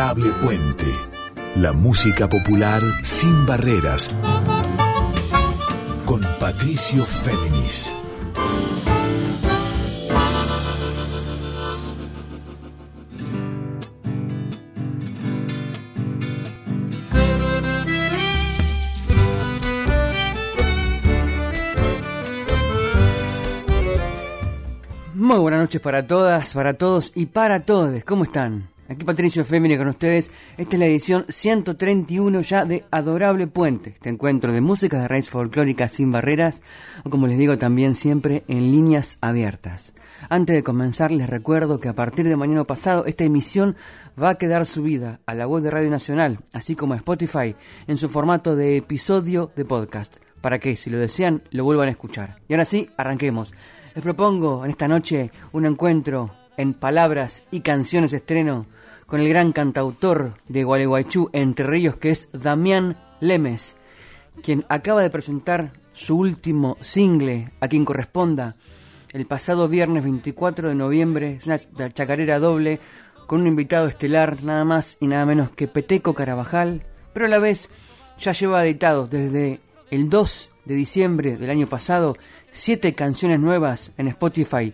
Adorable Puente. La música popular sin barreras. Con Patricio Féminis. Muy buenas noches para todas, para todos y para todos. ¿Cómo están? Aquí Patricio Fémine con ustedes. Esta es la edición 131 ya de Adorable Puente, este encuentro de música de raíz folclórica sin barreras, o como les digo también siempre en líneas abiertas. Antes de comenzar les recuerdo que a partir de mañana pasado esta emisión va a quedar subida a la web de Radio Nacional, así como a Spotify, en su formato de episodio de podcast, para que si lo desean lo vuelvan a escuchar. Y ahora sí, arranquemos. Les propongo en esta noche un encuentro en palabras y canciones estreno con el gran cantautor de Gualeguaychú, Entre Ríos, que es Damián Lemes, quien acaba de presentar su último single, a quien corresponda, el pasado viernes 24 de noviembre. Es una chacarera doble con un invitado estelar, nada más y nada menos que Peteco Carabajal, pero a la vez ya lleva editados desde el 2 de diciembre del año pasado siete canciones nuevas en Spotify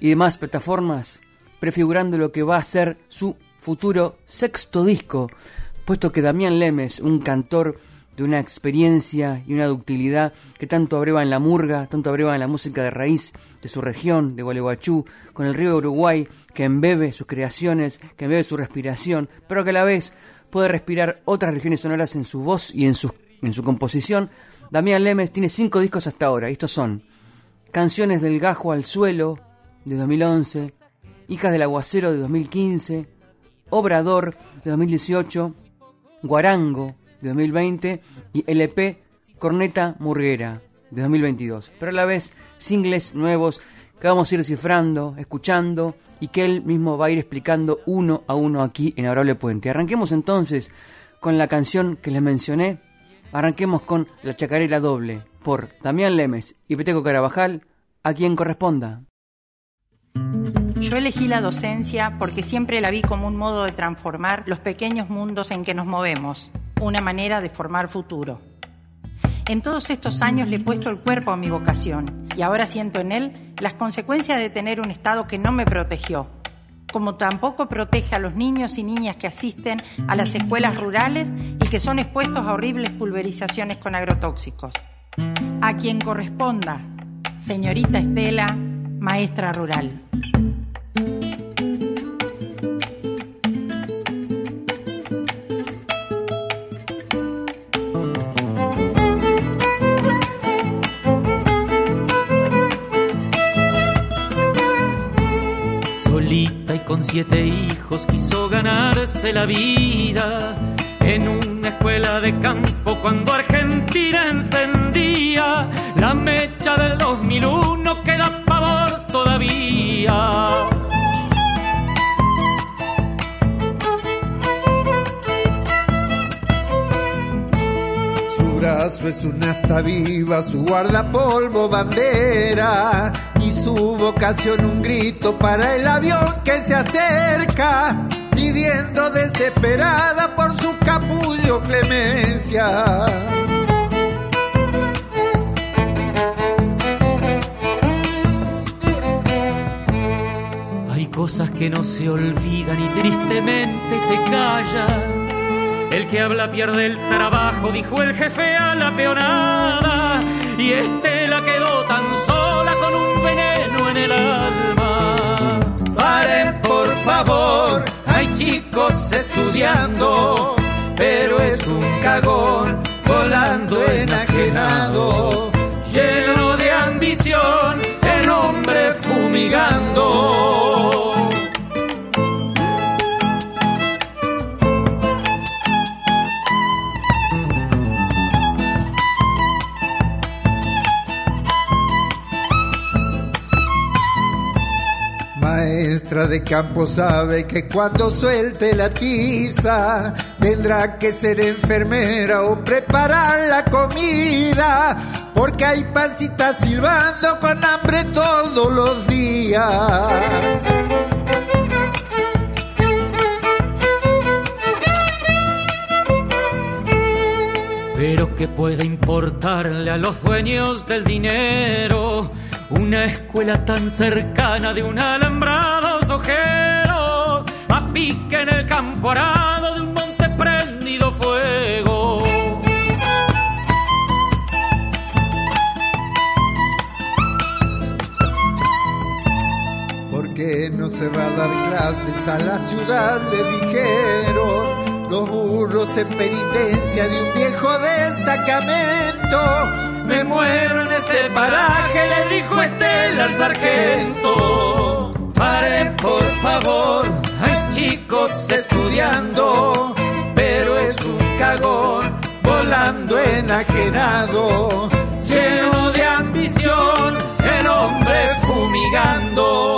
y demás plataformas, prefigurando lo que va a ser su futuro sexto disco, puesto que Damián Lemes, un cantor de una experiencia y una ductilidad que tanto abreva en la murga, tanto abreva en la música de raíz de su región, de Gualeguaychú, con el río de Uruguay, que embebe sus creaciones, que embebe su respiración, pero que a la vez puede respirar otras regiones sonoras en su voz y en su, en su composición, Damián Lemes tiene cinco discos hasta ahora. Estos son Canciones del Gajo al Suelo de 2011, Hijas del Aguacero de 2015, Obrador de 2018, Guarango de 2020 y LP Corneta Murguera de 2022. Pero a la vez singles nuevos que vamos a ir cifrando, escuchando y que él mismo va a ir explicando uno a uno aquí en Adorable Puente. Arranquemos entonces con la canción que les mencioné, Arranquemos con La Chacarera Doble por Damián Lemes y Peteco Carabajal, a quien corresponda. Yo elegí la docencia porque siempre la vi como un modo de transformar los pequeños mundos en que nos movemos, una manera de formar futuro. En todos estos años le he puesto el cuerpo a mi vocación y ahora siento en él las consecuencias de tener un Estado que no me protegió, como tampoco protege a los niños y niñas que asisten a las escuelas rurales y que son expuestos a horribles pulverizaciones con agrotóxicos. A quien corresponda, señorita Estela, maestra rural. Siete hijos quiso ganarse la vida en una escuela de campo cuando Argentina encendía la mecha del 2001 que da pavor todavía. Su brazo es una asta viva, su guardapolvo bandera su vocación un grito para el avión que se acerca, pidiendo desesperada por su capullo clemencia. Hay cosas que no se olvidan y tristemente se callan. El que habla pierde el trabajo, dijo el jefe a la peonada, y Estela quedó tan sola con un alma. Paren por favor, hay chicos estudiando, pero es un cagón volando enajenado, lleno de ambición, el hombre fumigando. de campo sabe que cuando suelte la tiza tendrá que ser enfermera o preparar la comida, porque hay pasitas silbando con hambre todos los días. Pero que puede importarle a los dueños del dinero una escuela tan cercana de un alambrado sojero a pique en el campo arado de un monte prendido fuego. ¿Por qué no se va a dar clases a la ciudad? Le dijeron los burros en penitencia de un viejo destacamento. Me muero en este paraje, le dijo Estela al sargento. Paren por favor, hay chicos estudiando, pero es un cagón volando enajenado, lleno de ambición, el hombre fumigando.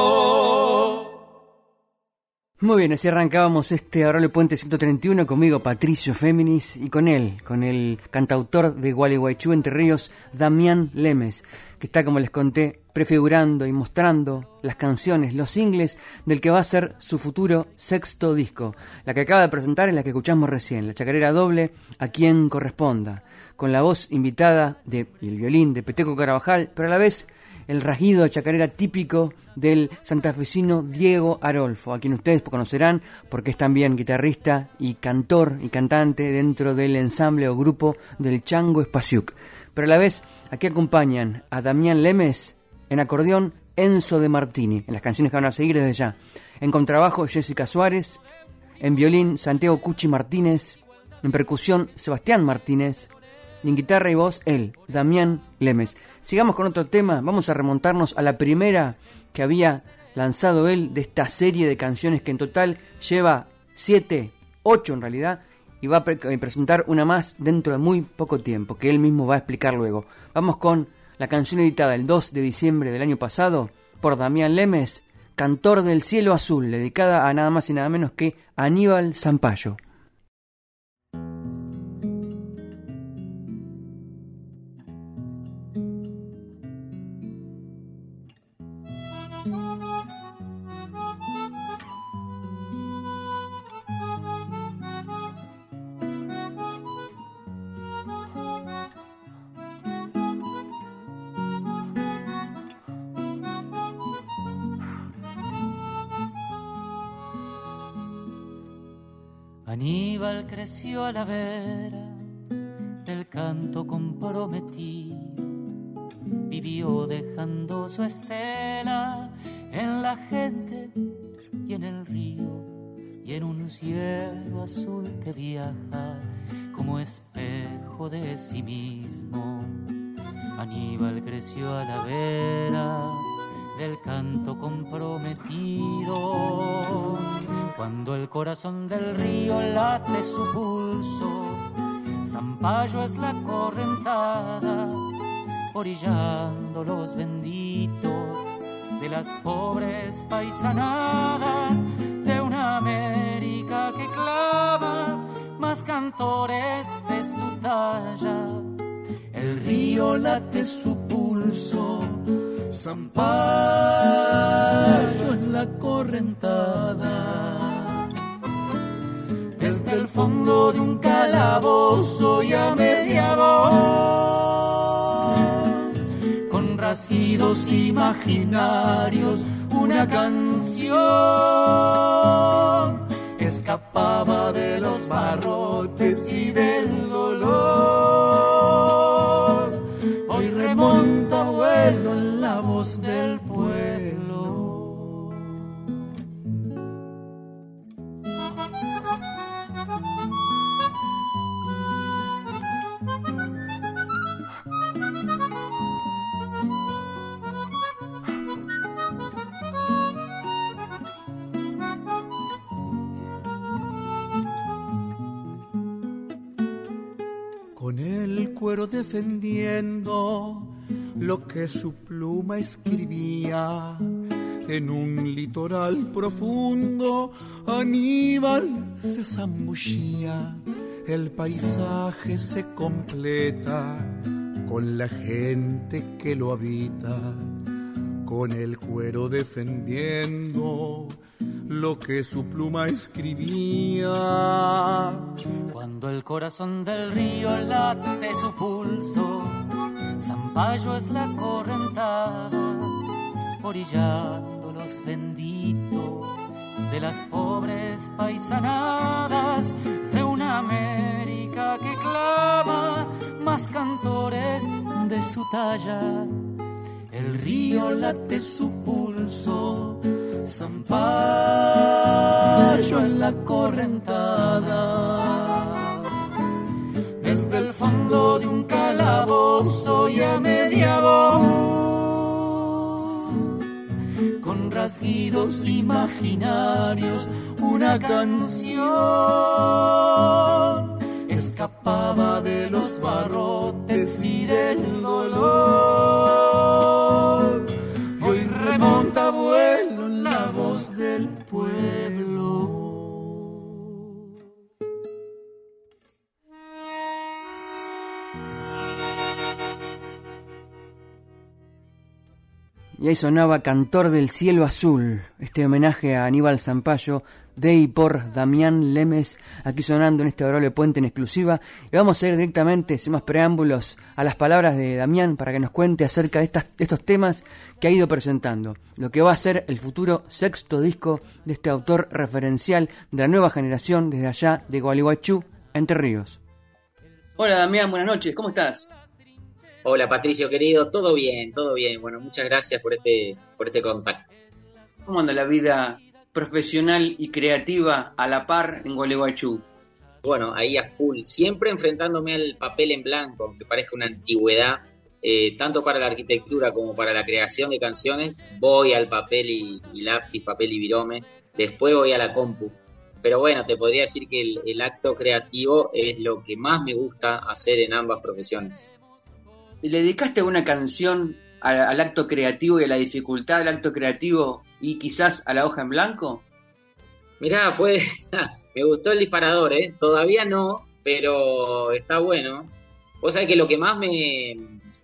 Muy bien, así arrancábamos este Aurelio Puente 131 conmigo, Patricio Féminis, y con él, con el cantautor de Gualeguaychú Entre Ríos, Damián Lemes, que está, como les conté, prefigurando y mostrando las canciones, los singles del que va a ser su futuro sexto disco. La que acaba de presentar es la que escuchamos recién, la chacarera doble, a quien corresponda, con la voz invitada de, y el violín de Peteco Carabajal, pero a la vez el rasguido de chacarera típico del santafesino Diego Arolfo, a quien ustedes conocerán porque es también guitarrista y cantor y cantante dentro del ensamble o grupo del Chango Espaciuc. Pero a la vez, aquí acompañan a Damián Lemes en acordeón Enzo de Martini, en las canciones que van a seguir desde ya. En contrabajo Jessica Suárez, en violín Santiago Cuchi Martínez, en percusión Sebastián Martínez, y en guitarra y voz él, Damián Lemes. Sigamos con otro tema, vamos a remontarnos a la primera que había lanzado él de esta serie de canciones que en total lleva siete, ocho en realidad, y va a eh, presentar una más dentro de muy poco tiempo, que él mismo va a explicar luego. Vamos con la canción editada el 2 de diciembre del año pasado por Damián Lemes, Cantor del Cielo Azul, dedicada a nada más y nada menos que Aníbal Zampayo. Late su pulso, Zampayo es la correntada, orillando los benditos de las pobres paisanadas de una América que clama más cantores de su talla. El río late su pulso Zampayo es la correntada. El fondo de un calabozo y a media voz, con rasguidos imaginarios, una canción escapaba de los barrotes y del defendiendo lo que su pluma escribía. En un litoral profundo, Aníbal se zambullía. El paisaje se completa con la gente que lo habita. Con el cuero defendiendo lo que su pluma escribía. Cuando el corazón del río late su pulso, Zampayo es la correntada, orillando los benditos de las pobres paisanadas de una América que clama más cantores de su talla. El río late su pulso, Zampayo es la correntada. Desde el fondo de un calabozo y a media voz con rasguidos imaginarios una canción escapaba de los barrotes y del dolor. Y ahí sonaba Cantor del Cielo Azul, este homenaje a Aníbal Zampayo de y por Damián Lemes, aquí sonando en este adorable puente en exclusiva. Y vamos a ir directamente, sin más preámbulos, a las palabras de Damián para que nos cuente acerca de, de estos temas que ha ido presentando, lo que va a ser el futuro sexto disco de este autor referencial de la nueva generación desde allá de Gualeguaychú, Entre Ríos. Hola Damián, buenas noches, ¿cómo estás? Hola Patricio querido, todo bien, todo bien. Bueno, muchas gracias por este, por este contacto. ¿Cómo anda la vida profesional y creativa a la par en Gualeguaychú? Bueno, ahí a full, siempre enfrentándome al papel en blanco, aunque parezca una antigüedad, eh, tanto para la arquitectura como para la creación de canciones, voy al papel y, y, lápiz, papel y virome, después voy a la compu. Pero bueno, te podría decir que el, el acto creativo es lo que más me gusta hacer en ambas profesiones. ¿Le dedicaste una canción al, acto creativo y a la dificultad del acto creativo y quizás a la hoja en blanco? Mirá, pues me gustó el disparador, ¿eh? Todavía no, pero está bueno. Vos sabés que lo que más me,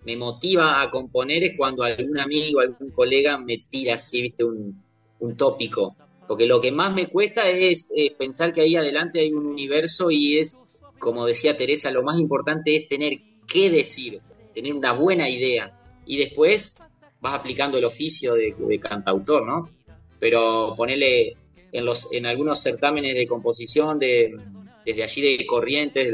me motiva a componer es cuando algún amigo, algún colega me tira así, viste, un, un tópico. Porque lo que más me cuesta es eh, pensar que ahí adelante hay un universo y es, como decía Teresa, lo más importante es tener que decir tener una buena idea y después vas aplicando el oficio de, cantautor, ¿no? Pero ponerle en los en algunos certámenes de composición de desde allí de Corrientes,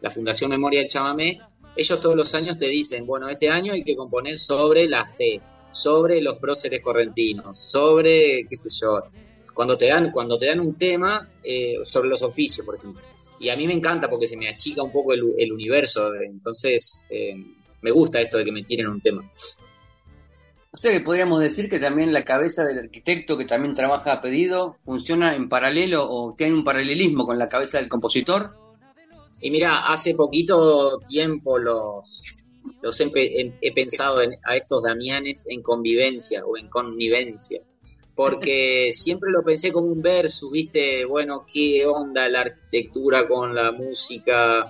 la Fundación Memoria del Chamamé, ellos todos los años te dicen, bueno, este año hay que componer sobre la fe, sobre los próceres correntinos, sobre, qué sé yo, cuando te dan, cuando te dan un tema, eh, sobre los oficios, por ejemplo y a mí me encanta porque se me achica un poco el, el universo, entonces eh, me gusta esto de que me tiren un tema. O sea que podríamos decir que también la cabeza del arquitecto que también trabaja a pedido funciona en paralelo o tiene un paralelismo con la cabeza del compositor. Y mira, hace poquito tiempo los, los he, he pensado en, a estos Damianes en convivencia o en connivencia porque siempre lo pensé como un verso, viste, bueno, qué onda la arquitectura con la música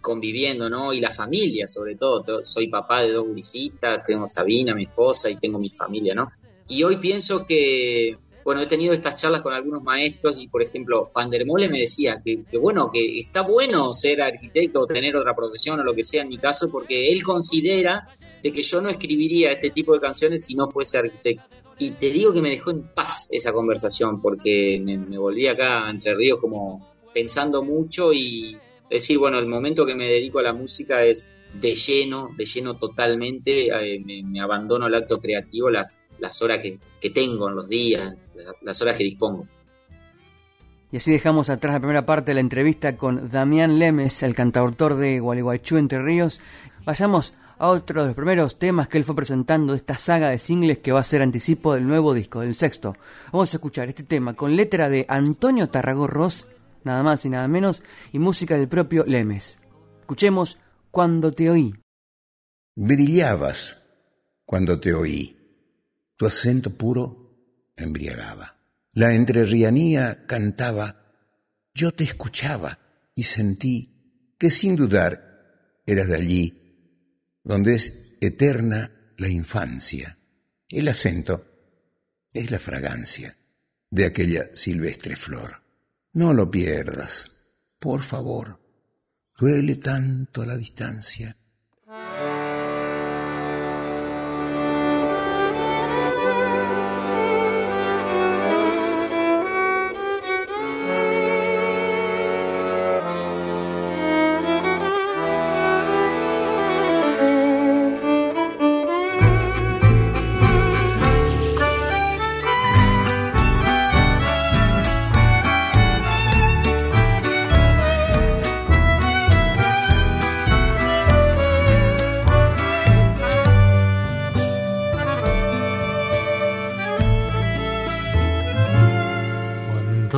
conviviendo, ¿no? Y la familia, sobre todo. Soy papá de dos visitas, tengo a Sabina, mi esposa, y tengo mi familia, ¿no? Y hoy pienso que, bueno, he tenido estas charlas con algunos maestros y, por ejemplo, Van der Mole me decía que, que, bueno, que está bueno ser arquitecto o tener otra profesión o lo que sea en mi caso, porque él considera de que yo no escribiría este tipo de canciones si no fuese arquitecto. Y te digo que me dejó en paz esa conversación, porque me, volví acá a Entre Ríos como pensando mucho y decir, bueno, el momento que me dedico a la música es de lleno, de lleno totalmente, eh, me, abandono el acto creativo las, las horas que, que tengo en los días, las, las, horas que dispongo. Y así dejamos atrás la primera parte de la entrevista con Damián Lemes, el cantautor de Gualeguaychú Entre Ríos. Vayamos otro de los primeros temas que él fue presentando de esta saga de singles que va a ser anticipo del nuevo disco, del sexto. Vamos a escuchar este tema con letra de Antonio Tarragó Ross, nada más y nada menos, y música del propio Lemes. Escuchemos Cuando te oí. Brillabas cuando te oí. Tu acento puro embriagaba. La entrerrianía cantaba. Yo te escuchaba y sentí que sin dudar eras de allí donde es eterna la infancia El acento es la fragancia de aquella silvestre flor. No lo pierdas, por favor. Duele tanto la distancia.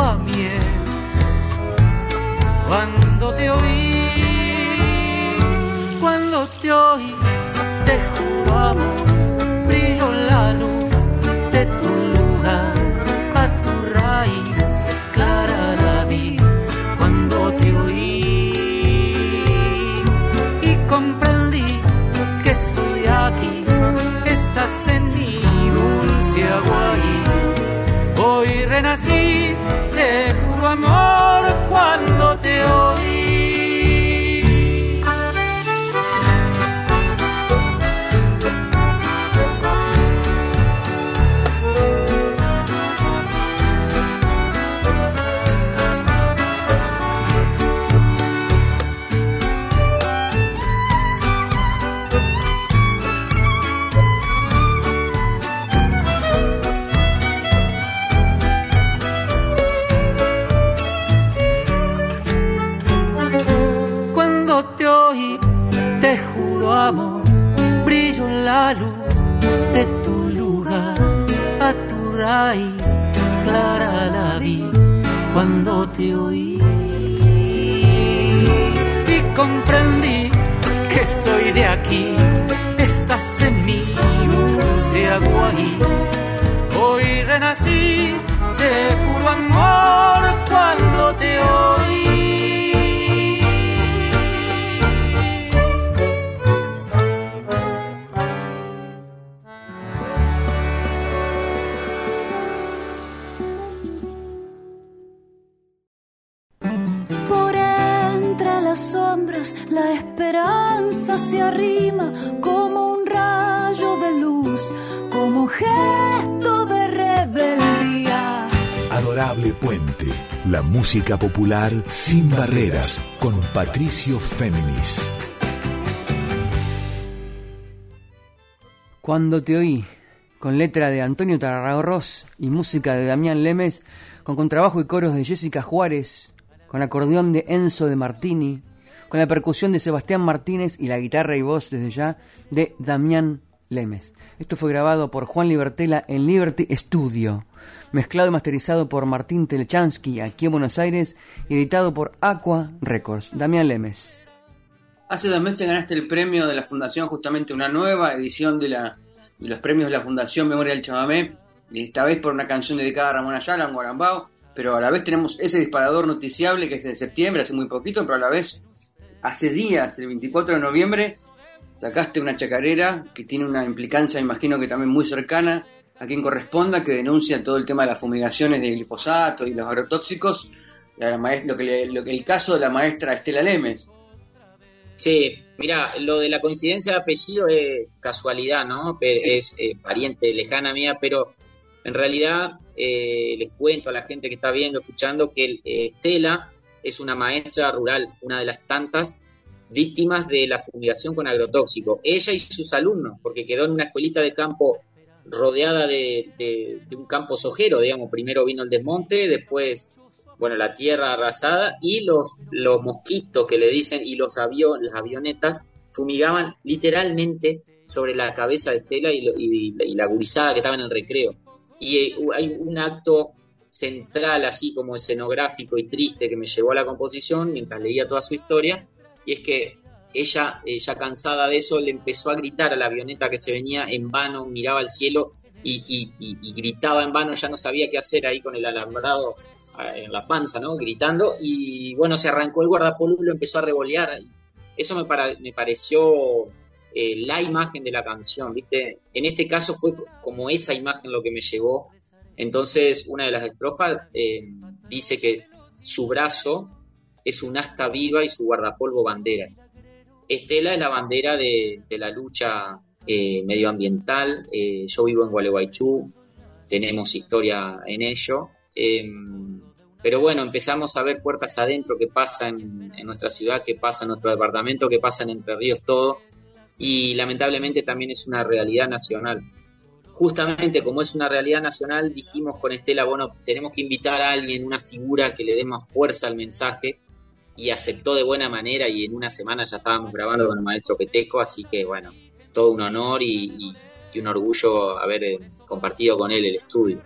a miel. Cuando te oí, Renací, te juro amor cuando te oí. La luz de tu lugar, a tu raíz clara la vi cuando te oí. Y comprendí que soy de aquí, estás en mi dulce aguaí. Hoy renací, te juro amor cuando te oí. Arrima como un rayo de luz, como gesto de rebeldía. Adorable Puente, la música popular sin barreras, con Patricio Féminis. Cuando te oí, con letra de Antonio Tarragorros y música de Damián Lemes, con contrabajo y coros de Jessica Juárez, con acordeón de Enzo de Martini, con la percusión de Sebastián Martínez y la guitarra y voz desde ya de Damián Lemes. Esto fue grabado por Juan Libertela en Liberty Studio, mezclado y masterizado por Martín Telechansky aquí en Buenos Aires y editado por Aqua Records. Damián Lemes. Hace dos meses ganaste el premio de la Fundación, justamente una nueva edición de, la, los premios de la Fundación Memoria del Chamamé, esta vez por una canción dedicada a Ramón Ayala, en Guarambao, pero a la vez tenemos ese disparador noticiable que es de septiembre, hace muy poquito, pero a la vez hace días, el 24 de noviembre, sacaste una chacarera que tiene una implicancia, imagino que también muy cercana a quien corresponda, que denuncia todo el tema de las fumigaciones de glifosato y los agrotóxicos, lo que, lo que el caso de la maestra Estela Lemes. Sí, mira, lo de la coincidencia de apellido es casualidad, ¿no? Es eh, pariente lejana mía, pero en realidad eh, les cuento a la gente que está viendo, escuchando, que eh, Estela es una maestra rural, una de las tantas víctimas de la fumigación con agrotóxico. Ella y sus alumnos, porque quedó en una escuelita de campo rodeada de, un campo sojero, digamos, primero vino el desmonte, después bueno, la tierra arrasada y los, los mosquitos que le dicen y los aviones, las avionetas fumigaban literalmente sobre la cabeza de Estela y, la gurizada que estaba en el recreo. Y eh, hay un acto central, así como escenográfico y triste, que me llevó a la composición mientras leía toda su historia, y es que ella, ya cansada de eso, le empezó a gritar a la avioneta que se venía en vano, miraba al cielo y, gritaba en vano, ya no sabía qué hacer ahí con el alambrado en la panza, ¿no? Gritando, y bueno, se arrancó el guardapolvo y lo empezó a revolear. Eso me, me pareció eh, la imagen de la canción, ¿viste? En este caso fue como esa imagen lo que me llevó. Entonces, una de las estrofas eh, dice que su brazo es un asta viva y su guardapolvo bandera. Estela es la bandera de, la lucha eh, medioambiental. yo vivo en Gualeguaychú, tenemos historia en ello. Em, pero bueno, empezamos a ver puertas adentro que pasa en, nuestra ciudad, que pasa en nuestro departamento, que pasa en Entre Ríos, todo. Y lamentablemente también es una realidad nacional. Justamente como es una realidad nacional, dijimos con Estela, bueno, tenemos que invitar a alguien, una figura que le dé más fuerza al mensaje. Y aceptó de buena manera y en una semana ya estábamos grabando con el maestro Peteco, así que bueno, todo un honor y un orgullo haber eh, compartido con él el estudio.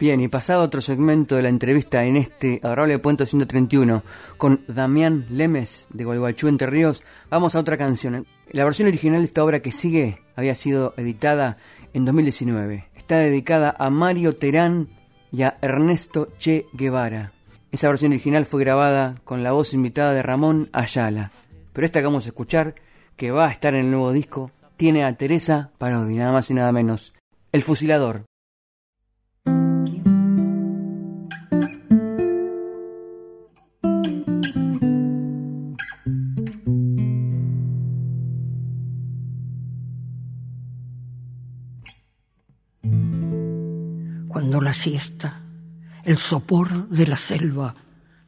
Bien, y pasado otro segmento de la entrevista en este adorable puente 131 con Damián Lemes de Gualeguaychú Entre Ríos, vamos a otra canción. La versión original de esta obra que sigue había sido editada en 2019. Está dedicada a Mario Terán y a Ernesto Che Guevara. Esa versión original fue grabada con la voz invitada de Ramón Ayala. Pero esta que vamos a escuchar, que va a estar en el nuevo disco, tiene a Teresa Parodi, nada más y nada menos. El fusilador. La siesta, el sopor de la selva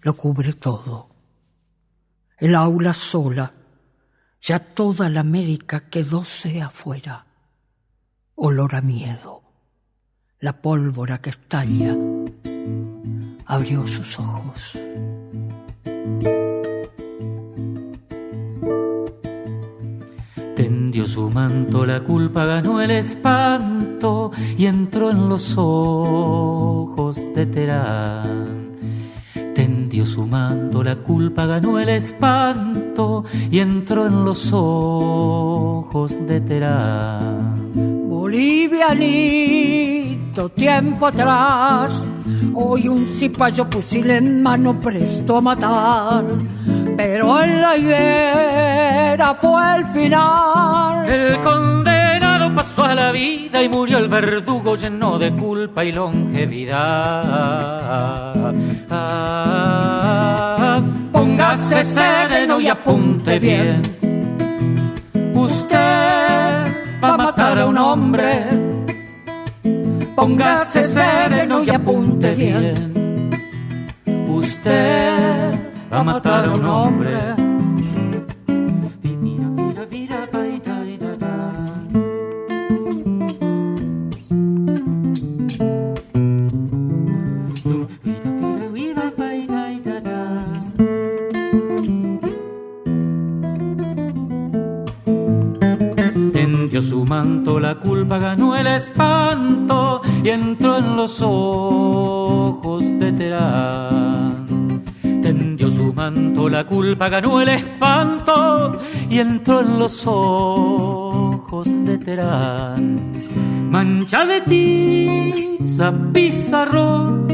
lo cubre todo. El aula sola, ya toda la América quedóse afuera. Olor a miedo la pólvora que estalla, abrió sus ojos. Su manto, la culpa ganó el espanto y entró en los ojos de Terán. Tendió su manto, la culpa ganó el espanto y entró en los ojos de Terán. Bolivianí tiempo atrás. Hoy un cipayo fusil en mano presto a matar. Pero en la higuera fue el final. El condenado pasó a la vida y murió el verdugo lleno de culpa y longevidad. Póngase sereno y apunte bien. Usted va a matar a un hombre Póngase sereno y apunte bien. Usted a matar a un hombre culpa ganó el espanto y entró en los ojos de Terán. Mancha de tiza, pizarrón,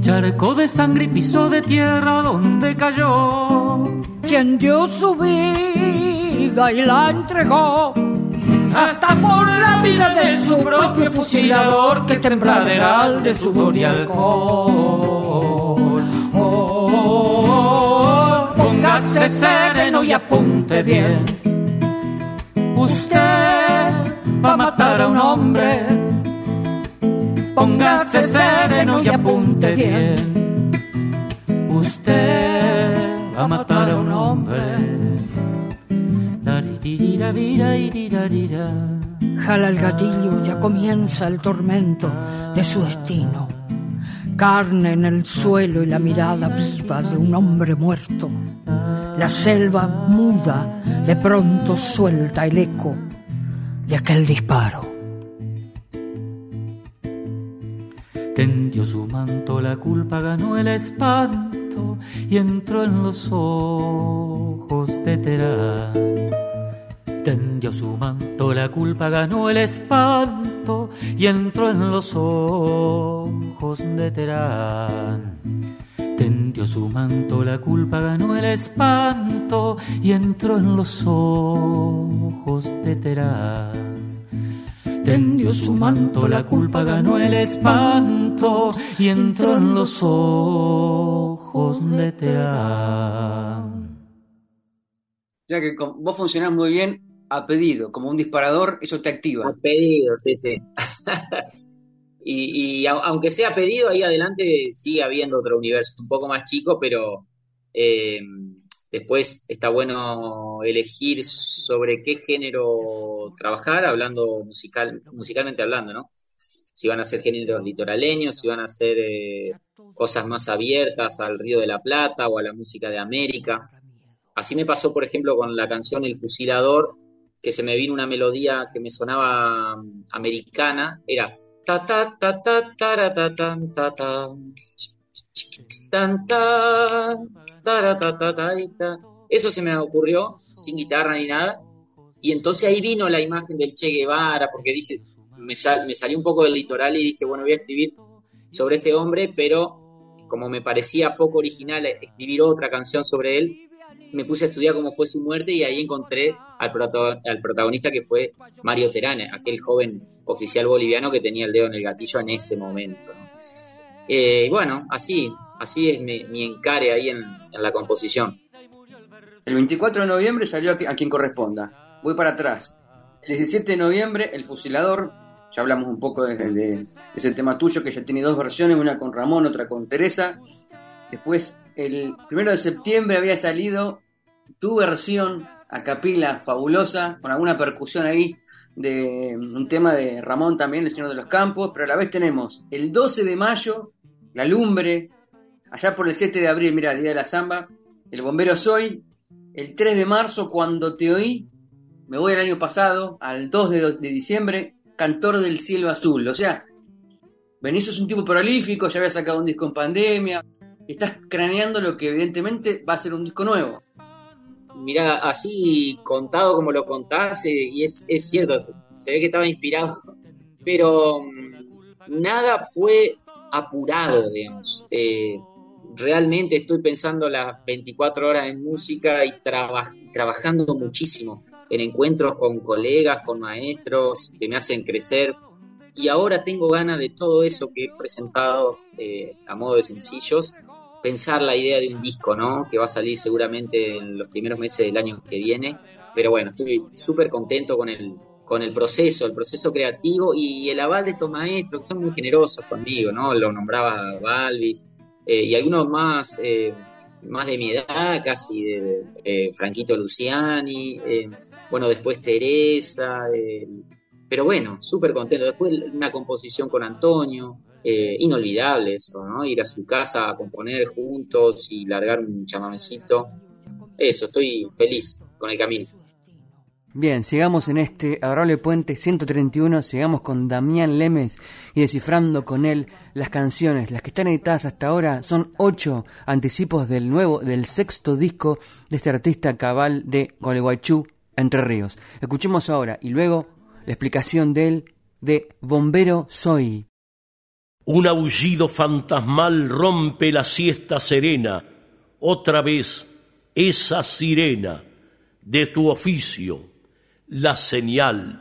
charco de sangre y piso de tierra donde cayó. Quien dio su vida y la entregó hasta por la vida de su propio fusilador que tempraderal de sudor y alcohol. Póngase sereno y apunte bien. Usted va a matar a un hombre. Póngase sereno y apunte bien. Usted va a matar a un hombre. Jala el gatillo, ya comienza el tormento de su destino. carne en el suelo y la mirada viva de un hombre muerto. La selva muda de pronto suelta el eco de aquel disparo. Tendió su manto, la culpa ganó el espanto y entró en los ojos de Terán Tendió su manto, la culpa ganó el espanto y entró en los ojos de Terán. Tendió su manto, la culpa ganó el espanto y entró en los ojos de Terán. Tendió su manto, la culpa ganó el espanto y entró en los ojos de Terán. Ya que vos funcionás muy bien a pedido, como un disparador, eso te activa. A pedido, sí, sí. y, aunque sea pedido, ahí adelante sigue habiendo otro universo, un poco más chico, pero eh, después está bueno elegir sobre qué género trabajar, hablando musical, musicalmente hablando, ¿no? Si van a ser géneros litoraleños, si van a ser eh, cosas más abiertas al Río de la Plata o a la música de América. Así me pasó, por ejemplo, con la canción El Fusilador, que se me vino una melodía que me sonaba mm, americana, era ta ta ta ta ta ta ta eso se me ocurrió sin guitarra ni nada. Y entonces ahí vino la imagen del Che Guevara porque dije me, sal, me salí un poco del litoral y dije bueno voy a escribir sobre este hombre pero como me parecía poco original escribir otra canción sobre él me puse a estudiar cómo fue su muerte y ahí encontré al, al protagonista que fue Mario Terán, aquel joven oficial boliviano que tenía el dedo en el gatillo en ese momento. Eh, bueno, así, así es mi, encare ahí en, la composición. El 24 de noviembre salió a, quien corresponda. Voy para atrás. El 17 de noviembre, El Fusilador. Ya hablamos un poco de, de ese tema tuyo, que ya tiene dos versiones, una con Ramón, otra con Teresa. Después, el primero de septiembre había salido tu versión a capila fabulosa, con alguna percusión ahí de un tema de Ramón también, el Señor de los Campos, pero a la vez tenemos el 12 de mayo, La Lumbre, allá por el 7 de abril, mira, el Día de la Zamba, El Bombero Soy, el 3 de marzo, Cuando Te Oí, me voy el año pasado, al 2 de, de diciembre, Cantor del Cielo Azul, o sea, Benicio es un tipo prolífico, ya había sacado un disco en pandemia, estás craneando lo que evidentemente va a ser un disco nuevo. Mirá, así contado como lo contás, eh, y es, es, cierto, se ve que estaba inspirado, pero mm, nada fue apurado, digamos. Eh, realmente estoy pensando las 24 horas en música y trabajando muchísimo en encuentros con colegas, con maestros que me hacen crecer. Y ahora tengo ganas de todo eso que he presentado eh, a modo de sencillos, pensar la idea de un disco, ¿no? Que va a salir seguramente en los primeros meses del año que viene. Pero bueno, estoy súper contento con el, con el proceso, el proceso creativo y el aval de estos maestros que son muy generosos conmigo, ¿no? Lo nombraba Balvis eh, y algunos más, eh, más de mi edad, casi, de, Franquito Luciani, eh, bueno, después Teresa, pero bueno, súper contento. Después una composición con Antonio, eh, inolvidable eso, ¿no? Ir a su casa a componer juntos y largar un chamamecito. Eso, estoy feliz con el camino. Bien, sigamos en este adorable puente 131, sigamos con Damián Lemes y descifrando con él las canciones. Las que están editadas hasta ahora son ocho anticipos del nuevo, del sexto disco de este artista cabal de Gualeguaychú, Entre Ríos. Escuchemos ahora y luego la explicación de él de Bombero Soy. Un aullido fantasmal rompe la siesta serena, otra vez esa sirena de tu oficio, la señal.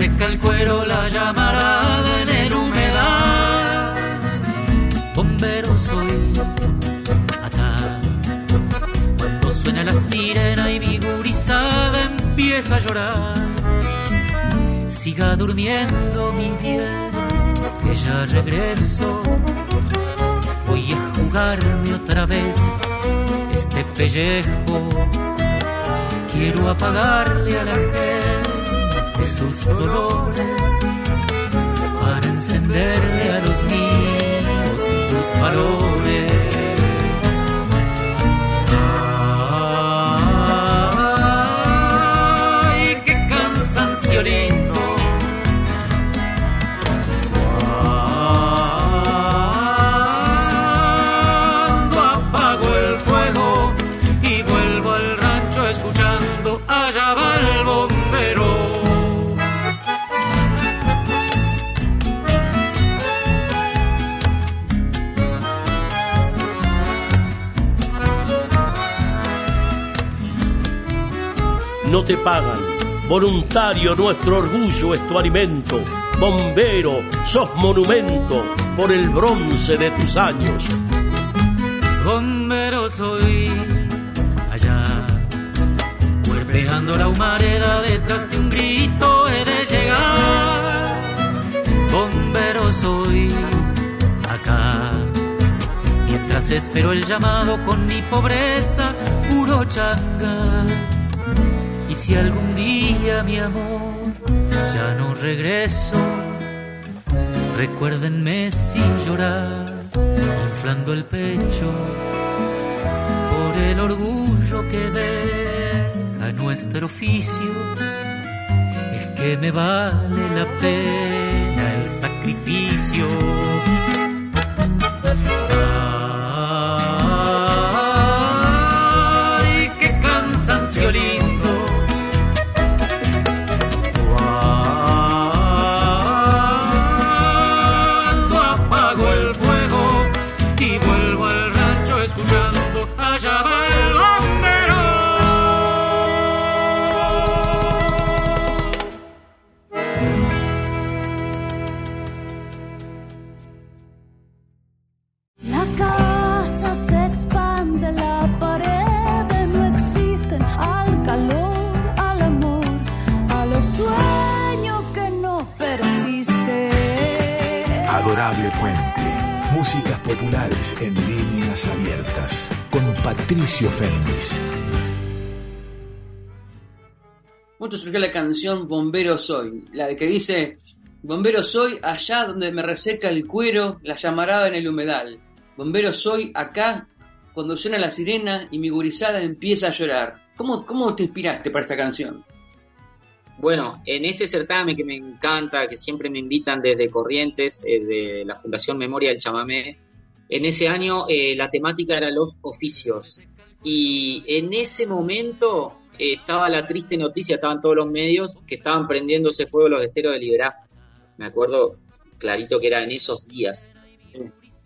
Seca el cuero la llamarada en el humedad. Bombero soy, suena la sirena y mi gurizada empieza a llorar. Siga durmiendo mi bien, que ya regreso. Voy a jugarme otra vez este pellejo. Quiero apagarle a la gente sus dolores para encenderle a los míos sus valores. No te pagan. Voluntario, nuestro orgullo es tu alimento. Bombero, sos monumento por el bronce de tus años. Bombero soy allá, cuerpeando la humareda detrás de un grito he de llegar. Bombero soy acá, mientras espero el llamado con mi pobreza, puro changa y si algún día, mi amor, ya no regreso, recuérdenme sin llorar, inflando el pecho por el orgullo que deja nuestro oficio. Es que me vale la pena el sacrificio. Ay, qué cansancio lindo populares en líneas abiertas con Patricio Fernández. Mucho surgió la canción Bombero Soy, la de que dice Bombero soy allá donde me reseca el cuero, la llamarada en el humedal. Bombero soy acá cuando suena la sirena y mi gurizada empieza a llorar. ¿Cómo, cómo te inspiraste para esta canción? Bueno, en este certamen que me encanta, que siempre me invitan desde Corrientes, eh, de la Fundación Memoria del Chamamé, en ese año eh, la temática era los oficios. Y en ese momento eh, estaba la triste noticia, estaban todos los medios que estaban prendiéndose fuego los esteros de Liberá. Me acuerdo clarito que era en esos días.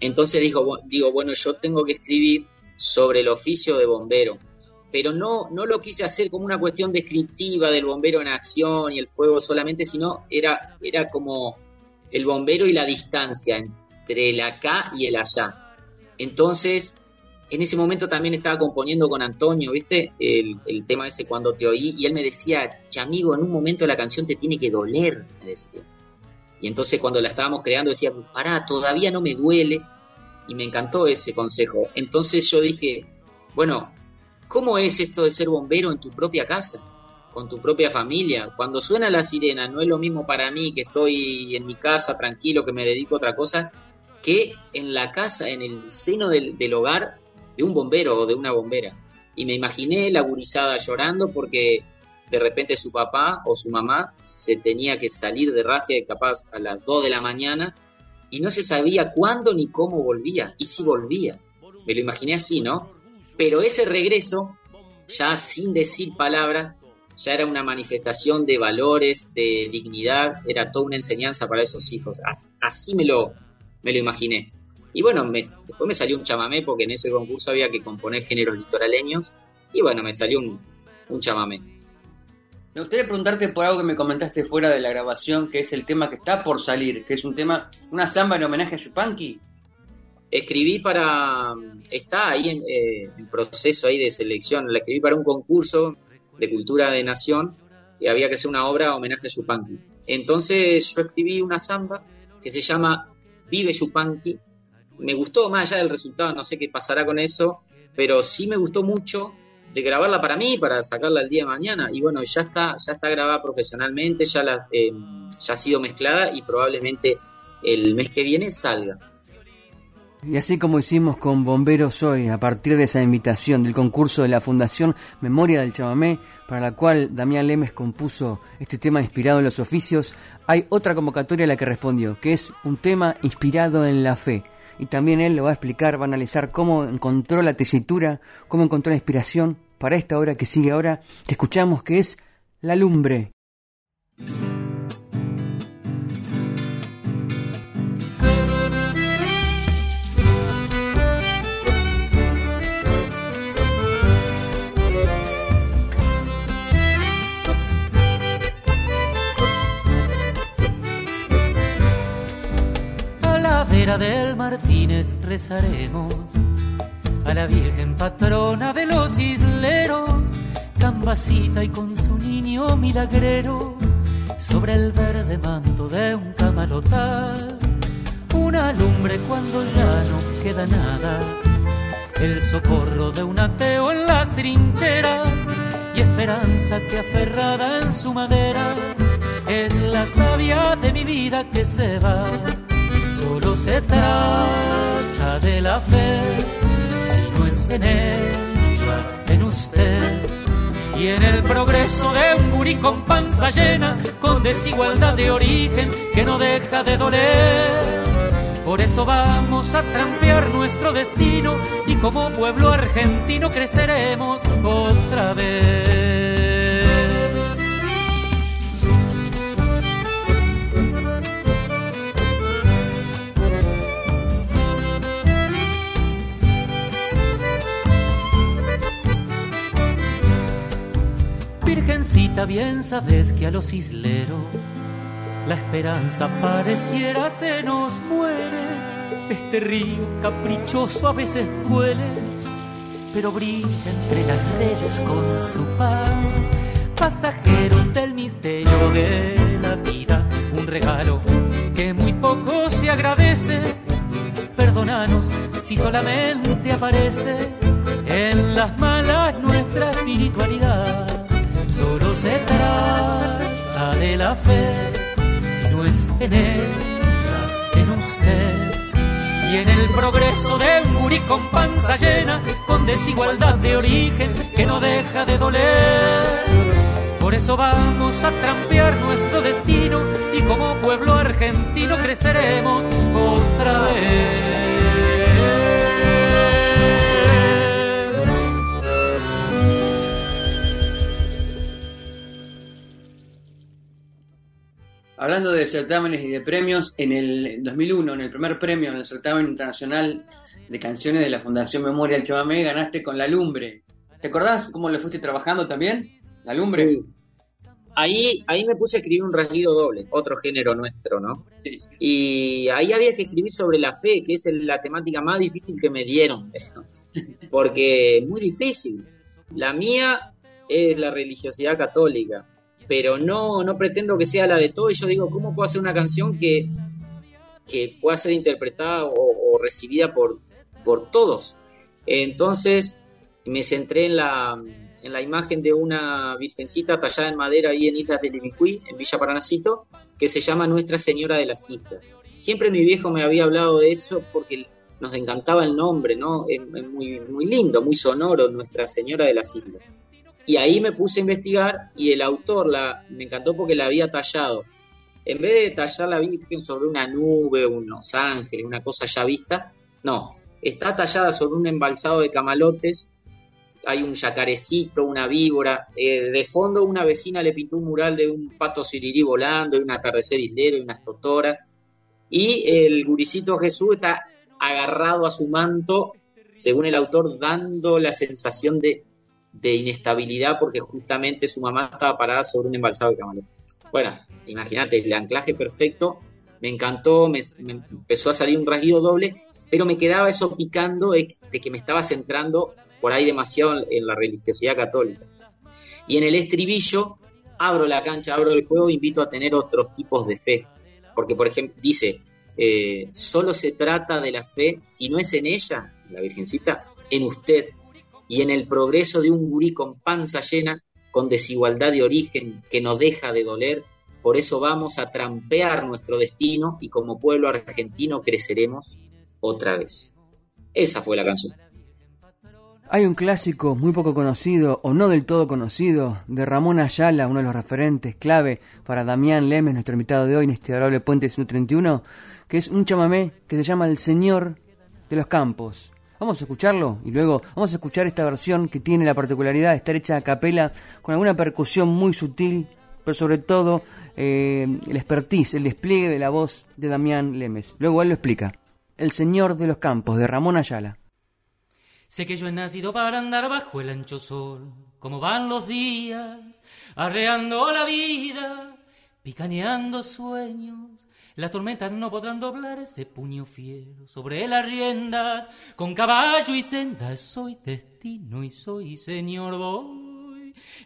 Entonces digo, digo, bueno, yo tengo que escribir sobre el oficio de bombero. Pero no, no lo quise hacer como una cuestión descriptiva del bombero en acción y el fuego solamente, sino era, era como el bombero y la distancia entre el acá y el allá. Entonces, en ese momento también estaba componiendo con Antonio, ¿viste? El, tema ese cuando te oí, y él me decía, amigo, en un momento la canción te tiene que doler, me decía. Y entonces cuando la estábamos creando decía, pará, todavía no me duele, y me encantó ese consejo. Entonces yo dije, bueno, ¿cómo es esto de ser bombero en tu propia casa? con tu propia familia. Cuando suena la sirena, no es lo mismo para mí que estoy en mi casa tranquilo, que me dedico a otra cosa, que en la casa, en el seno del, hogar de un bombero o de una bombera. Y me imaginé la gurizada llorando porque de repente su papá o su mamá se tenía que salir de Raja capaz a las 2 de la mañana y no se sabía cuándo ni cómo volvía y si volvía. Me lo imaginé así, ¿no? Pero ese regreso, ya sin decir palabras, ya era una manifestación de valores, de dignidad, era toda una enseñanza para esos hijos. Así me lo, me lo imaginé. Y bueno, después me salió un chamamé porque en ese concurso había que componer géneros litoraleños y bueno, me salió un, un chamamé. Me gustaría preguntarte por algo que me comentaste fuera de la grabación, que es el tema que está por salir, que es un tema, una samba en homenaje a Chupanqui. escribí para, está ahí en, eh, en, proceso ahí de selección, la escribí para un concurso de cultura de nación y había que hacer una obra homenaje a Yupanqui. Entonces yo escribí una samba que se llama Vive Yupanqui. Me gustó más allá del resultado, no sé qué pasará con eso, pero sí me gustó mucho de grabarla para mí, para sacarla el día de mañana. Y bueno, ya está, ya está grabada profesionalmente, ya, la, eh, ya ha sido mezclada y probablemente el mes que viene salga. Y así como hicimos con Bomberos hoy, a partir de esa invitación del concurso de la Fundación Memoria del Chamamé, para la cual Damián Lemes compuso este tema inspirado en los oficios, hay otra convocatoria a la que respondió, que es un tema inspirado en la fe. Y también él lo va a explicar, va a analizar cómo encontró la tesitura, cómo encontró la inspiración para esta obra que sigue ahora, que escuchamos, que es La Lumbre. Del Martínez rezaremos a la Virgen patrona de los isleros, cambacita y con su niño milagrero, sobre el verde manto de un camalotal, una lumbre cuando ya no queda nada, el socorro de un ateo en las trincheras y esperanza que aferrada en su madera es la savia de mi vida que se va Solo se trata de la fe, si no es en ella, en usted. Y en el progreso de un gurí con panza llena, con desigualdad de origen que no deja de doler. Por eso vamos a trampear nuestro destino y como pueblo argentino creceremos otra vez. Bien sabes que a los isleros la esperanza pareciera se nos muere. Este río caprichoso a veces duele, pero brilla entre las redes con su pan. Pasajeros del misterio de la vida, un regalo que muy poco se agradece. Perdónanos si solamente aparece en las malas nuestra espiritualidad Solo se trata de la fe, si no es en ella, en usted. Y en el progreso de un gurí con panza llena, con desigualdad de origen que no deja de doler. Por eso vamos a trampear nuestro destino y como pueblo argentino creceremos otra vez. Hablando de certámenes y de premios, en el 2001, en el primer premio del certamen internacional de canciones de la Fundación Memoria del Chamamé, ganaste con La Lumbre. ¿Te acordás cómo le fuiste trabajando también? La Lumbre. Ahí, ahí me puse a escribir un rasguido doble, otro género nuestro, ¿no? Y ahí había que escribir sobre la fe, que es la temática más difícil que me dieron, porque muy difícil. La mía es la religiosidad católica pero no, no pretendo que sea la de todo. Y yo digo, ¿cómo puedo hacer una canción que, que pueda ser interpretada o, recibida por, por todos? Entonces me centré en la, en la imagen de una virgencita tallada en madera ahí en Islas de Libicuí, en Villa Paranacito, que se llama Nuestra Señora de las Islas. Siempre mi viejo me había hablado de eso porque nos encantaba el nombre, ¿no? Es, muy, muy lindo, muy sonoro, Nuestra Señora de las Islas. Y ahí me puse a investigar y el autor la, me encantó porque la había tallado. En vez de tallar la Virgen sobre una nube, unos ángeles, una cosa ya vista, no, está tallada sobre un embalsado de camalotes, hay un yacarecito, una víbora, eh, de fondo una vecina le pintó un mural de un pato sirirí volando, y un atardecer islero y unas totoras, y el guricito Jesús está agarrado a su manto, según el autor, dando la sensación de de inestabilidad porque justamente su mamá estaba parada sobre un embalsado de camalotes. Bueno, imagínate, el anclaje perfecto, me encantó, me, empezó a salir un rasguido doble pero me quedaba eso picando de, que me estaba centrando por ahí demasiado en la religiosidad católica. Y en el estribillo abro la cancha, abro el juego, invito a tener otros tipos de fe. Porque, por ejemplo, dice, eh, solo se trata de la fe, si no es en ella, la Virgencita, en usted y en el progreso de un gurí con panza llena, con desigualdad de origen que no deja de doler. Por eso vamos a trampear nuestro destino y como pueblo argentino creceremos otra vez. Esa fue la canción. Hay un clásico muy poco conocido o no del todo conocido de Ramón Ayala, uno de los referentes clave para Damián Lemes, nuestro invitado de hoy en este adorable Puente 131, que es un chamamé que se llama El Señor de los Campos. Vamos a escucharlo y luego vamos a escuchar esta versión que tiene la particularidad de estar hecha a capela con alguna percusión muy sutil, pero sobre todo eh, el expertise, el despliegue de la voz de Damián Lemes. Luego él lo explica. El Señor de los Campos, de Ramón Ayala. Sé que yo he nacido para andar bajo el ancho sol, como van los días, arreando la vida, picaneando sueños. Las tormentas no podrán doblar ese puño fiero sobre las riendas, con caballo y sendas soy destino y soy señor voy.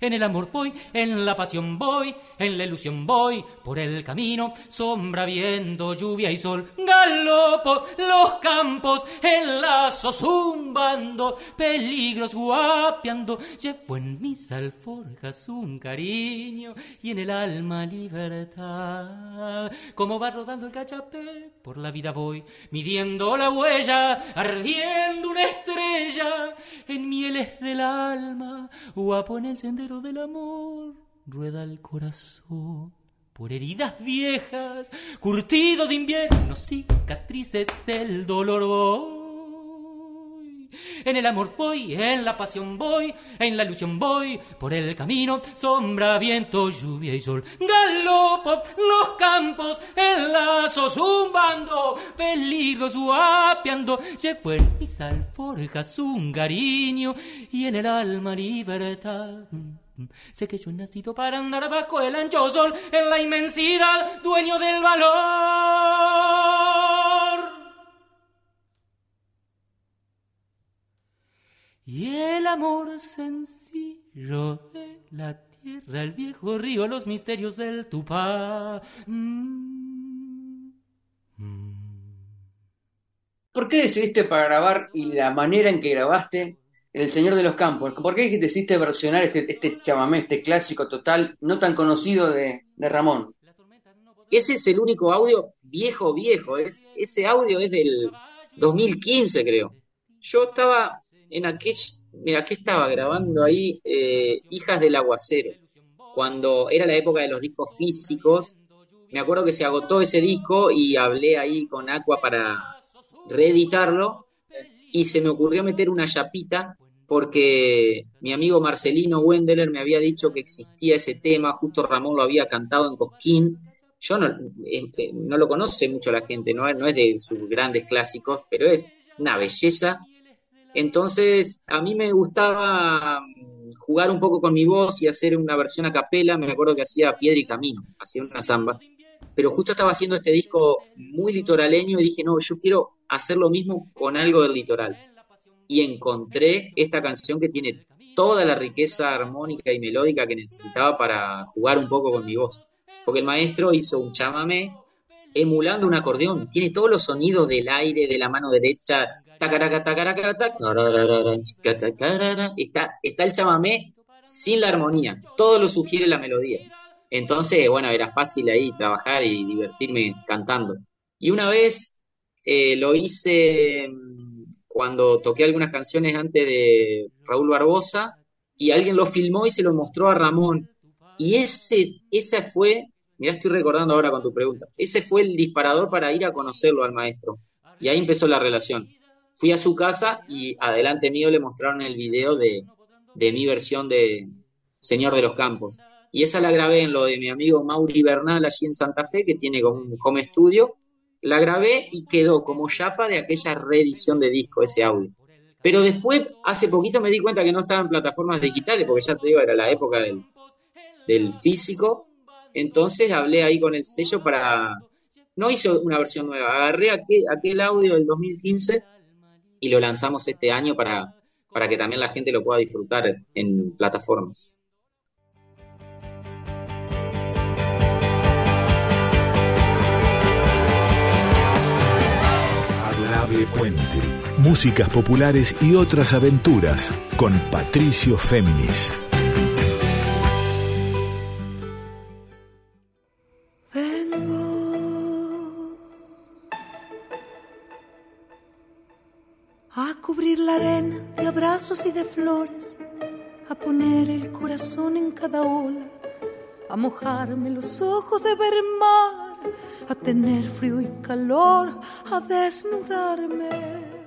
En el amor voy, en la pasión voy, en la ilusión voy, por el camino, sombra, viento, lluvia y sol. Galopo los campos, el lazo zumbando, peligros guapiando. Llevo en mis alforjas un cariño y en el alma libertad. Como va rodando el cachapé, por la vida voy, midiendo la huella, ardiendo una estrella en mieles del alma, guapo en el sendero del amor, rueda el corazón por heridas viejas, curtido de invierno, cicatrices del dolor voy. En el amor voy, en la pasión voy, en la ilusión voy, por el camino, sombra, viento, lluvia y sol. Galopo los campos, el lazo zumbando, peligros guapeando, llevo en mis alforjas un cariño y en el alma libertad. Sé que yo he nacido para andar bajo el ancho sol, en la inmensidad, dueño del valor. Y el amor sencillo de la tierra, el viejo río, los misterios del Tupá. Mm. ¿Por qué decidiste para grabar y la manera en que grabaste el Señor de los Campos. ¿Por qué decidiste versionar este, este chamamé, este clásico total, no tan conocido de, Ramón? Ese es el único audio viejo, viejo. Es, ese audio es del 2015, creo. Yo estaba en aquel. Mira, ¿qué estaba grabando ahí? Eh, Hijas del Aguacero. Cuando era la época de los discos físicos. Me acuerdo que se agotó ese disco y hablé ahí con Aqua para reeditarlo. Y se me ocurrió meter una chapita porque mi amigo Marcelino Wendeler me había dicho que existía ese tema, justo Ramón lo había cantado en Cosquín. Yo no, no lo conoce mucho la gente, no, no es de sus grandes clásicos, pero es una belleza. Entonces, a mí me gustaba mm, jugar un poco con mi voz y hacer una versión a capela. Me acuerdo que hacía Piedra y Camino, hacía una samba. Pero justo estaba haciendo este disco muy litoraleño y dije, no, yo quiero hacer lo mismo con algo del litoral y encontré esta canción que tiene toda la riqueza armónica y melódica que necesitaba para jugar un poco con mi voz. Porque el maestro hizo un chamamé emulando un acordeón, tiene todos los sonidos del aire, de la mano derecha, está, está el chamamé sin la armonía, todo lo sugiere la melodía. Entonces, bueno, era fácil ahí trabajar y divertirme cantando. Y una vez eh, lo hice cuando toqué algunas canciones antes de Raúl Barbosa y alguien lo filmó y se lo mostró a Ramón. Y ese, fue, mira, estoy recordando ahora con tu pregunta, ese fue el disparador para ir a conocerlo al maestro. Y ahí empezó la relación. Fui a su casa y adelante mío le mostraron el video de, de mi versión de Señor de los Campos. Y esa la grabé en lo de mi amigo Mauri Bernal allí en Santa Fe, que tiene como un home studio la grabé y quedó como chapa de aquella reedición de disco, ese audio. Pero después, hace poquito me di cuenta que no estaba en plataformas digitales, porque ya te digo, era la época del, físico. Entonces hablé ahí con el sello para no hice una versión nueva, agarré aquel, aquel audio del 2015 y lo lanzamos este año para, para que también la gente lo pueda disfrutar en plataformas. Puente. Músicas populares y otras aventuras con Patricio Féminis. Vengo a cubrir la arena de abrazos y de flores, a poner el corazón en cada ola, a mojarme los ojos de ver mar, a tener frío y calor, a desnudarme.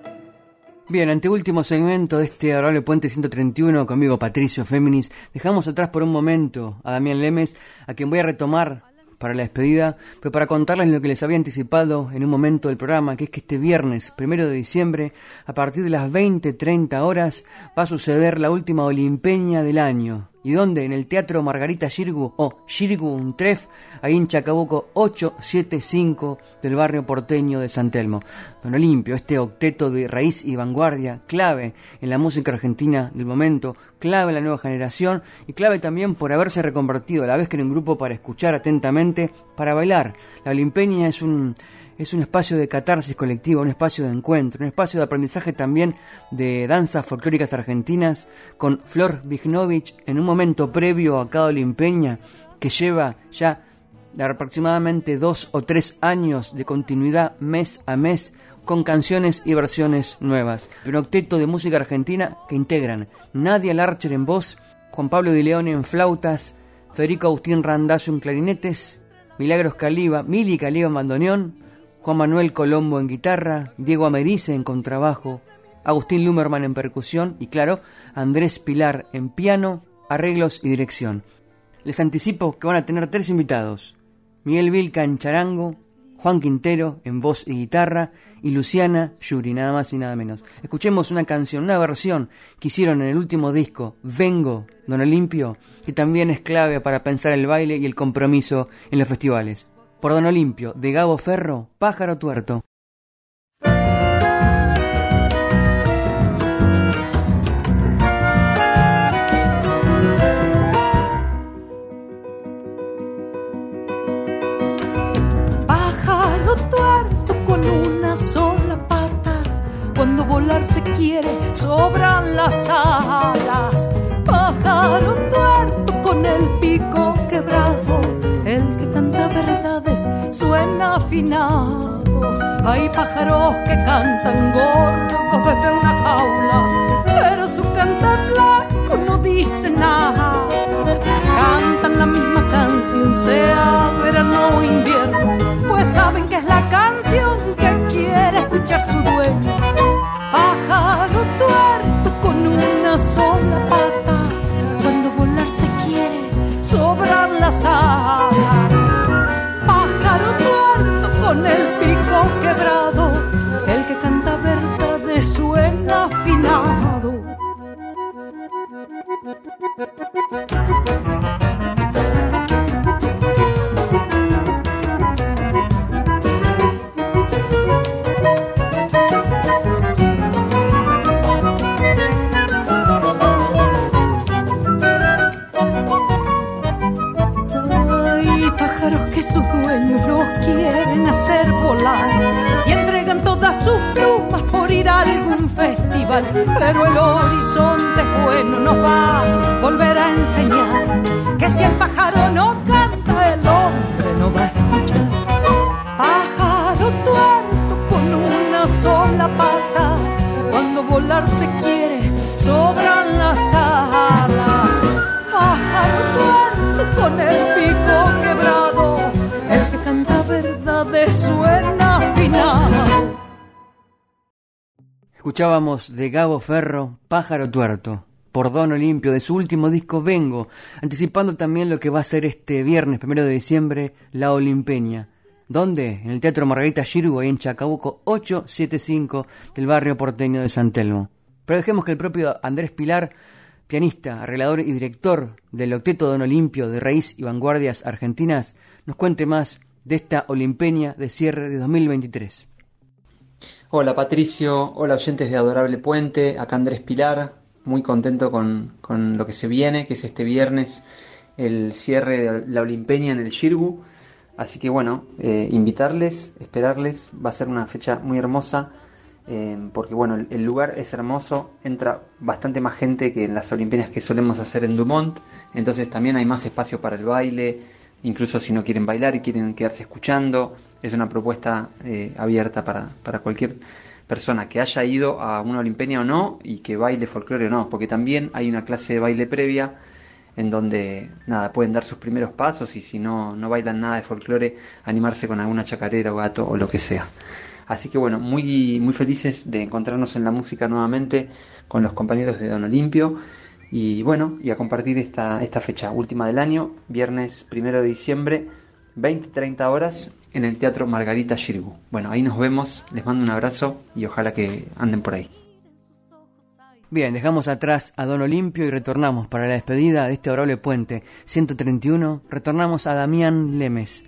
Bien, anteúltimo segmento de este Adorable Puente 131, conmigo Patricio Féminis. Dejamos atrás por un momento a Damián Lemes, a quien voy a retomar para la despedida, pero para contarles lo que les había anticipado en un momento del programa, que es que este viernes, primero de diciembre, a partir de las 20.30 horas, va a suceder la última Olimpeña del año. ¿Y dónde? En el Teatro Margarita Shirgu o Shirgu Untref, ahí en Chacabuco 875 del barrio porteño de San Telmo. Don Olimpio, este octeto de raíz y vanguardia, clave en la música argentina del momento, clave en la nueva generación y clave también por haberse reconvertido a la vez que en un grupo para escuchar atentamente, para bailar. La Olimpeña es un es un espacio de catarsis colectiva, un espacio de encuentro, un espacio de aprendizaje también de danzas folclóricas argentinas, con Flor Vignovich en un momento previo a cada Olimpeña, que lleva ya aproximadamente dos o tres años de continuidad mes a mes, con canciones y versiones nuevas. Un octeto de música argentina que integran Nadia Larcher en voz, Juan Pablo Di Leone en flautas, Federico Agustín Randazzo en clarinetes, Milagros Caliba, Mili Caliba en bandoneón, Juan Manuel Colombo en guitarra, Diego Americe en contrabajo, Agustín Lumerman en percusión y claro, Andrés Pilar en piano, arreglos y dirección. Les anticipo que van a tener tres invitados, Miguel Vilca en charango, Juan Quintero en voz y guitarra y Luciana Yuri, nada más y nada menos. Escuchemos una canción, una versión que hicieron en el último disco, Vengo, Don Olimpio, que también es clave para pensar el baile y el compromiso en los festivales por Don Olimpio, de Gabo Ferro, Pájaro Tuerto. Pájaro tuerto con una sola pata, cuando volar se quiere sobran las alas. Pájaro tuerto con el pico quebrado, el que canta verdades suena afinado. Hay pájaros que cantan gordos desde una jaula, pero su cantar blanco no dice nada. Cantan la misma canción, sea verano o invierno, pues saben que es la canción que quiere escuchar su dueño. Pájaro tuerto con una sola pata, cuando volar se quiere, sobran las alas. Pájaros que sus dueños los quieren hacer volar y entregan todas sus por ir a algún festival. Pero el horizonte bueno nos va a volver a enseñar que si el pájaro no canta, el hombre no va a escuchar. Pájaro tuerto con una sola pata, cuando volar se quiere, sobran las alas. Pájaro tuerto con el pico Escuchábamos de Gabo Ferro, Pájaro Tuerto, por Don Olimpio, de su último disco Vengo, anticipando también lo que va a ser este viernes, primero de diciembre, la Olimpeña. ¿Dónde? En el Teatro Margarita Shirgu, ahí en Chacabuco 875 del barrio porteño de San Telmo. Pero dejemos que el propio Andrés Pilar, pianista, arreglador y director del octeto Don Olimpio de Raíz y Vanguardias Argentinas, nos cuente más de esta Olimpeña de cierre de 2023. Hola Patricio, hola oyentes de Adorable Puente, acá Andrés Pilar, muy contento con, con lo que se viene, que es este viernes el cierre de la Olimpeña en el Shirgu. Así que bueno, eh, invitarles, esperarles, va a ser una fecha muy hermosa, eh, porque bueno, el, lugar es hermoso, entra bastante más gente que en las Olimpiadas que solemos hacer en Dumont, entonces también hay más espacio para el baile, incluso si no quieren bailar y quieren quedarse escuchando, es una propuesta eh, abierta para, para cualquier persona que haya ido a una Olimpeña o no y que baile folclore o no, porque también hay una clase de baile previa en donde nada pueden dar sus primeros pasos y si no no bailan nada de folclore animarse con alguna chacarera o gato o lo que sea. Así que bueno muy muy felices de encontrarnos en la música nuevamente con los compañeros de Don Olimpio y bueno y a compartir esta esta fecha última del año viernes primero de diciembre 20-30 horas en el Teatro Margarita Shirgu. Bueno, ahí nos vemos, les mando un abrazo y ojalá que anden por ahí. Bien, dejamos atrás a Don Olimpio y retornamos para la despedida de este adorable puente 131. Retornamos a Damián Lemes.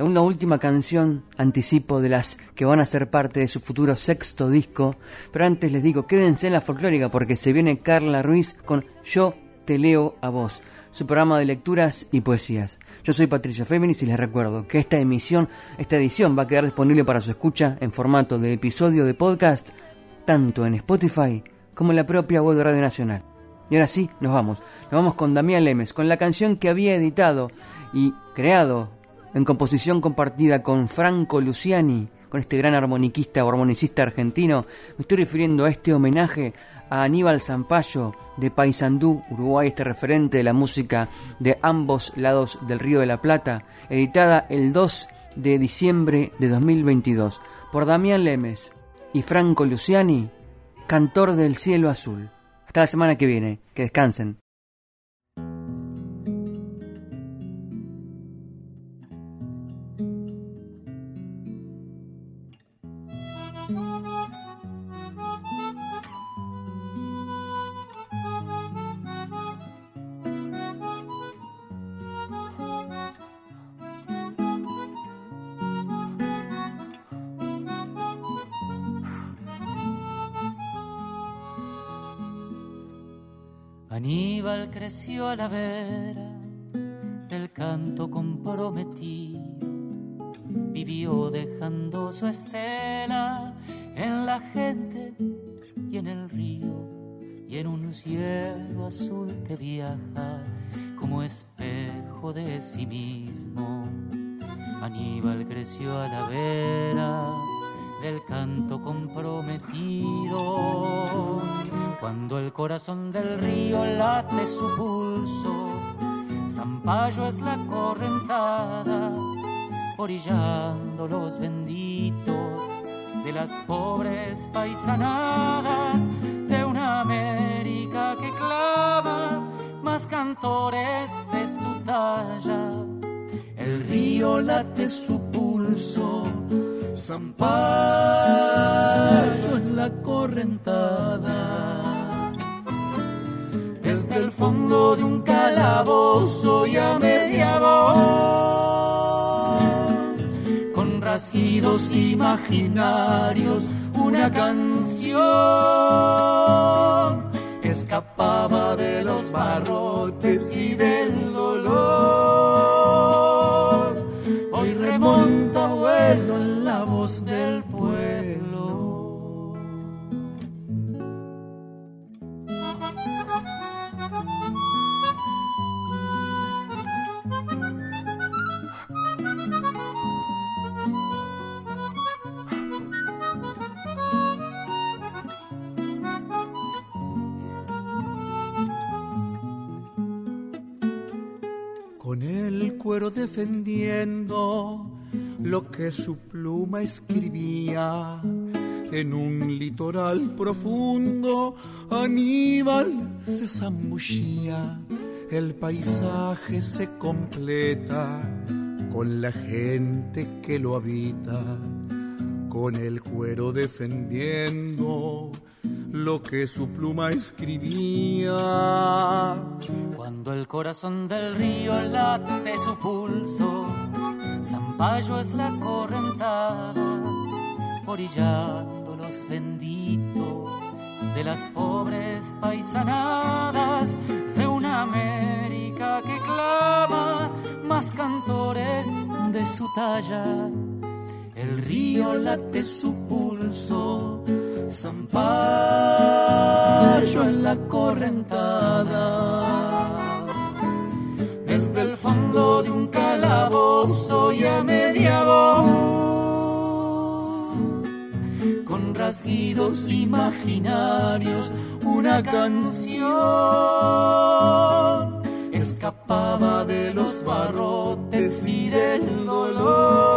Una última canción, anticipo de las que van a ser parte de su futuro sexto disco. Pero antes les digo, quédense en la folclórica porque se viene Carla Ruiz con Yo te leo a vos, su programa de lecturas y poesías. Yo soy Patricio Féminis y les recuerdo que esta emisión, esta edición va a quedar disponible para su escucha en formato de episodio de podcast, tanto en Spotify como en la propia web de Radio Nacional. Y ahora sí, nos vamos. Nos vamos con Damián Lemes, con la canción que había editado y creado en composición compartida con Franco Luciani, con este gran armoniquista o armonicista argentino. Me estoy refiriendo a este homenaje a Aníbal Zampayo de Paysandú, Uruguay, este referente de la música de ambos lados del Río de la Plata, editada el 2 de diciembre de 2022 por Damián Lemes y Franco Luciani, cantor del cielo azul. Hasta la semana que viene, que descansen. Aníbal creció a la vera del canto comprometido, vivió dejando su estela en la gente y en el río y en un cielo azul que viaja como espejo de sí mismo. Aníbal creció a la vera del canto comprometido. Cuando el corazón del río late su pulso, Zampayo es la correntada, orillando los benditos de las pobres paisanadas de una América que clama más cantores de su talla. El río late su pulso Zampayo es la correntada. Desde el fondo de un calabozo y a media voz, con rasguidos imaginarios, una canción escapaba de los barrotes y del dolor. Cuero defendiendo lo que su pluma escribía. En un litoral profundo, Aníbal se zambullía. El paisaje se completa con la gente que lo habita. Con el cuero defendiendo lo que su pluma escribía. Cuando el corazón del río late su pulso, Zampayo es la correntada, orillando los benditos de las pobres paisanadas de una América que clama más cantores de su talla. El río late su pulso, Zampayo es la correntada. Fondo de un calabozo y a media voz, con rasguidos imaginarios, una canción escapaba de los barrotes y del dolor.